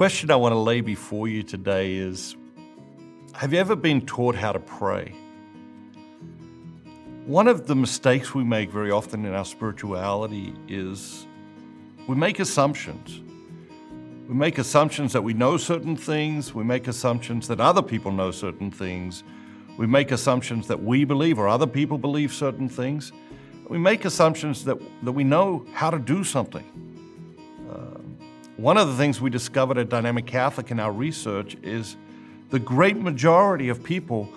question I want to lay before you today is Have you ever been taught how to pray? One of the mistakes we make very often in our spirituality is we make assumptions. We make assumptions that we know certain things, we make assumptions that other people know certain things, we make assumptions that we believe or other people believe certain things. We make assumptions that, that we know how to do something. One of the things we discovered at Dynamic Catholic in our research is the great majority of people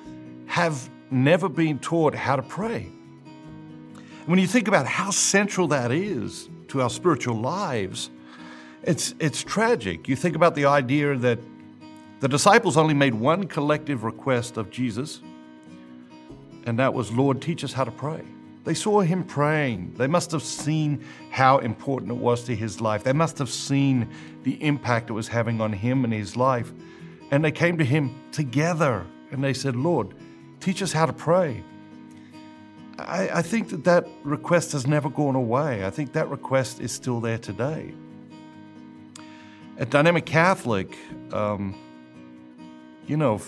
have never been taught how to pray. When you think about how central that is to our spiritual lives, it's, it's tragic. You think about the idea that the disciples only made one collective request of Jesus, and that was, Lord, teach us how to pray. They saw him praying. They must have seen how important it was to his life. They must have seen the impact it was having on him and his life. And they came to him together and they said, Lord, teach us how to pray. I, I think that that request has never gone away. I think that request is still there today. At Dynamic Catholic, um, you know,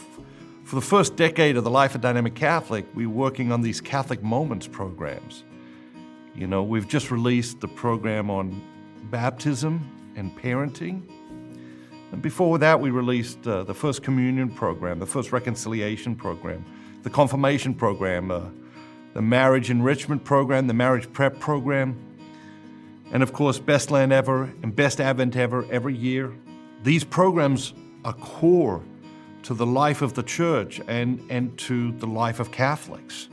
for the first decade of the life of Dynamic Catholic, we were working on these Catholic Moments programs. You know, we've just released the program on baptism and parenting. And before that, we released uh, the First Communion program, the First Reconciliation program, the Confirmation program, uh, the Marriage Enrichment program, the Marriage Prep program, and of course, Best Lent Ever and Best Advent Ever every year. These programs are core to the life of the church and, and to the life of Catholics.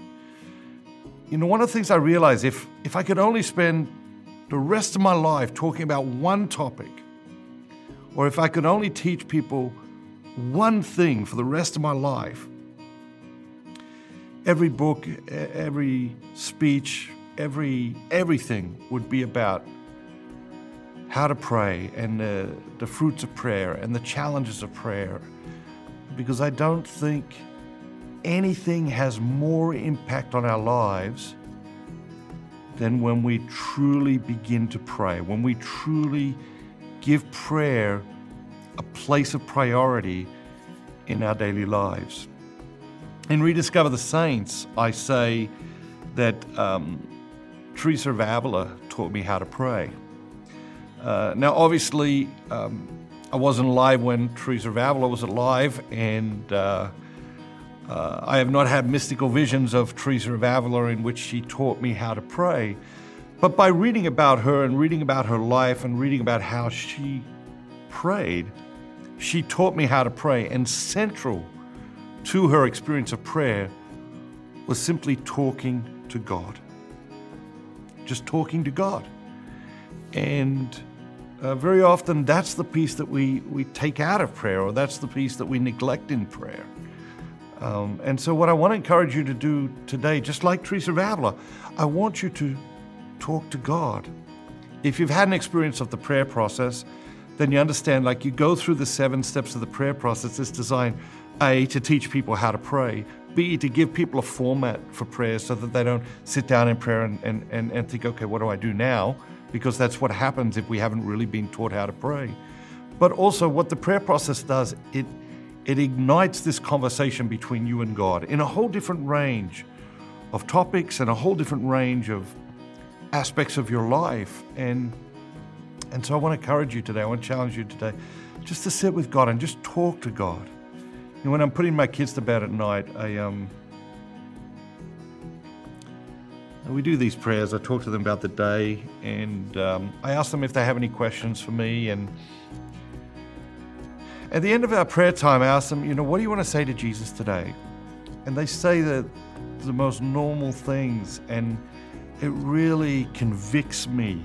You know, one of the things I realized if, if I could only spend the rest of my life talking about one topic, or if I could only teach people one thing for the rest of my life, every book, every speech, every everything would be about how to pray and the, the fruits of prayer and the challenges of prayer because I don't think anything has more impact on our lives than when we truly begin to pray, when we truly give prayer a place of priority in our daily lives. In Rediscover the Saints, I say that um, Teresa of Avila taught me how to pray. Uh, now, obviously, um, I wasn't alive when Teresa of Avila was alive, and uh, uh, I have not had mystical visions of Teresa of Avila in which she taught me how to pray. But by reading about her and reading about her life and reading about how she prayed, she taught me how to pray. And central to her experience of prayer was simply talking to God. Just talking to God. And uh, very often that's the piece that we, we take out of prayer, or that's the piece that we neglect in prayer. Um, and so, what I want to encourage you to do today, just like Teresa of Avila, I want you to talk to God. If you've had an experience of the prayer process, then you understand like you go through the seven steps of the prayer process. It's designed A, to teach people how to pray, B, to give people a format for prayer so that they don't sit down in prayer and, and, and, and think, okay, what do I do now? Because that's what happens if we haven't really been taught how to pray. But also, what the prayer process does, it, it ignites this conversation between you and God in a whole different range of topics and a whole different range of aspects of your life. And, and so I want to encourage you today, I want to challenge you today just to sit with God and just talk to God. Know, when I'm putting my kids to bed at night, I, um, we do these prayers. I talk to them about the day, and um, I ask them if they have any questions for me. And at the end of our prayer time, I ask them, you know, what do you want to say to Jesus today? And they say the, the most normal things, and it really convicts me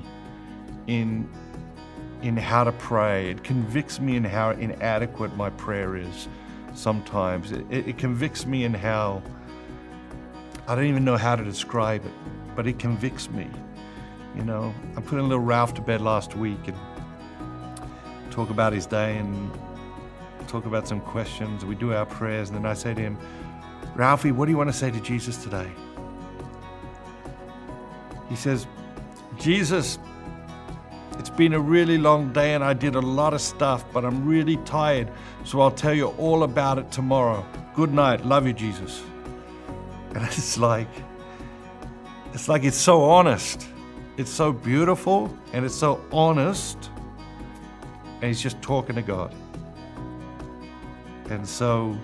in in how to pray. It convicts me in how inadequate my prayer is. Sometimes it, it convicts me in how I don't even know how to describe it, but it convicts me. You know, I put a little Ralph to bed last week and talk about his day and talk about some questions. We do our prayers, and then I say to him, Ralphie, what do you want to say to Jesus today? He says, Jesus, it's been a really long day and I did a lot of stuff, but I'm really tired. So I'll tell you all about it tomorrow. Good night. Love you, Jesus. And it's like, it's like it's so honest. It's so beautiful and it's so honest. And he's just talking to God. And so,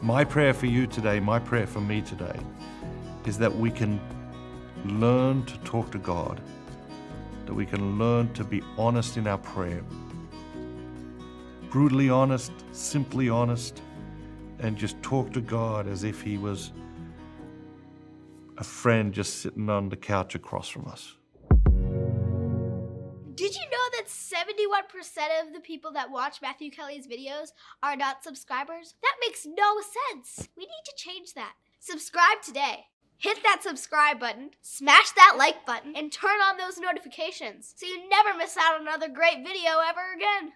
my prayer for you today, my prayer for me today, is that we can learn to talk to God, that we can learn to be honest in our prayer. Brutally honest, simply honest, and just talk to God as if He was a friend just sitting on the couch across from us. Did you know that 71% of the people that watch Matthew Kelly's videos are not subscribers? That makes no sense. We need to change that. Subscribe today. Hit that subscribe button, smash that like button, and turn on those notifications so you never miss out on another great video ever again.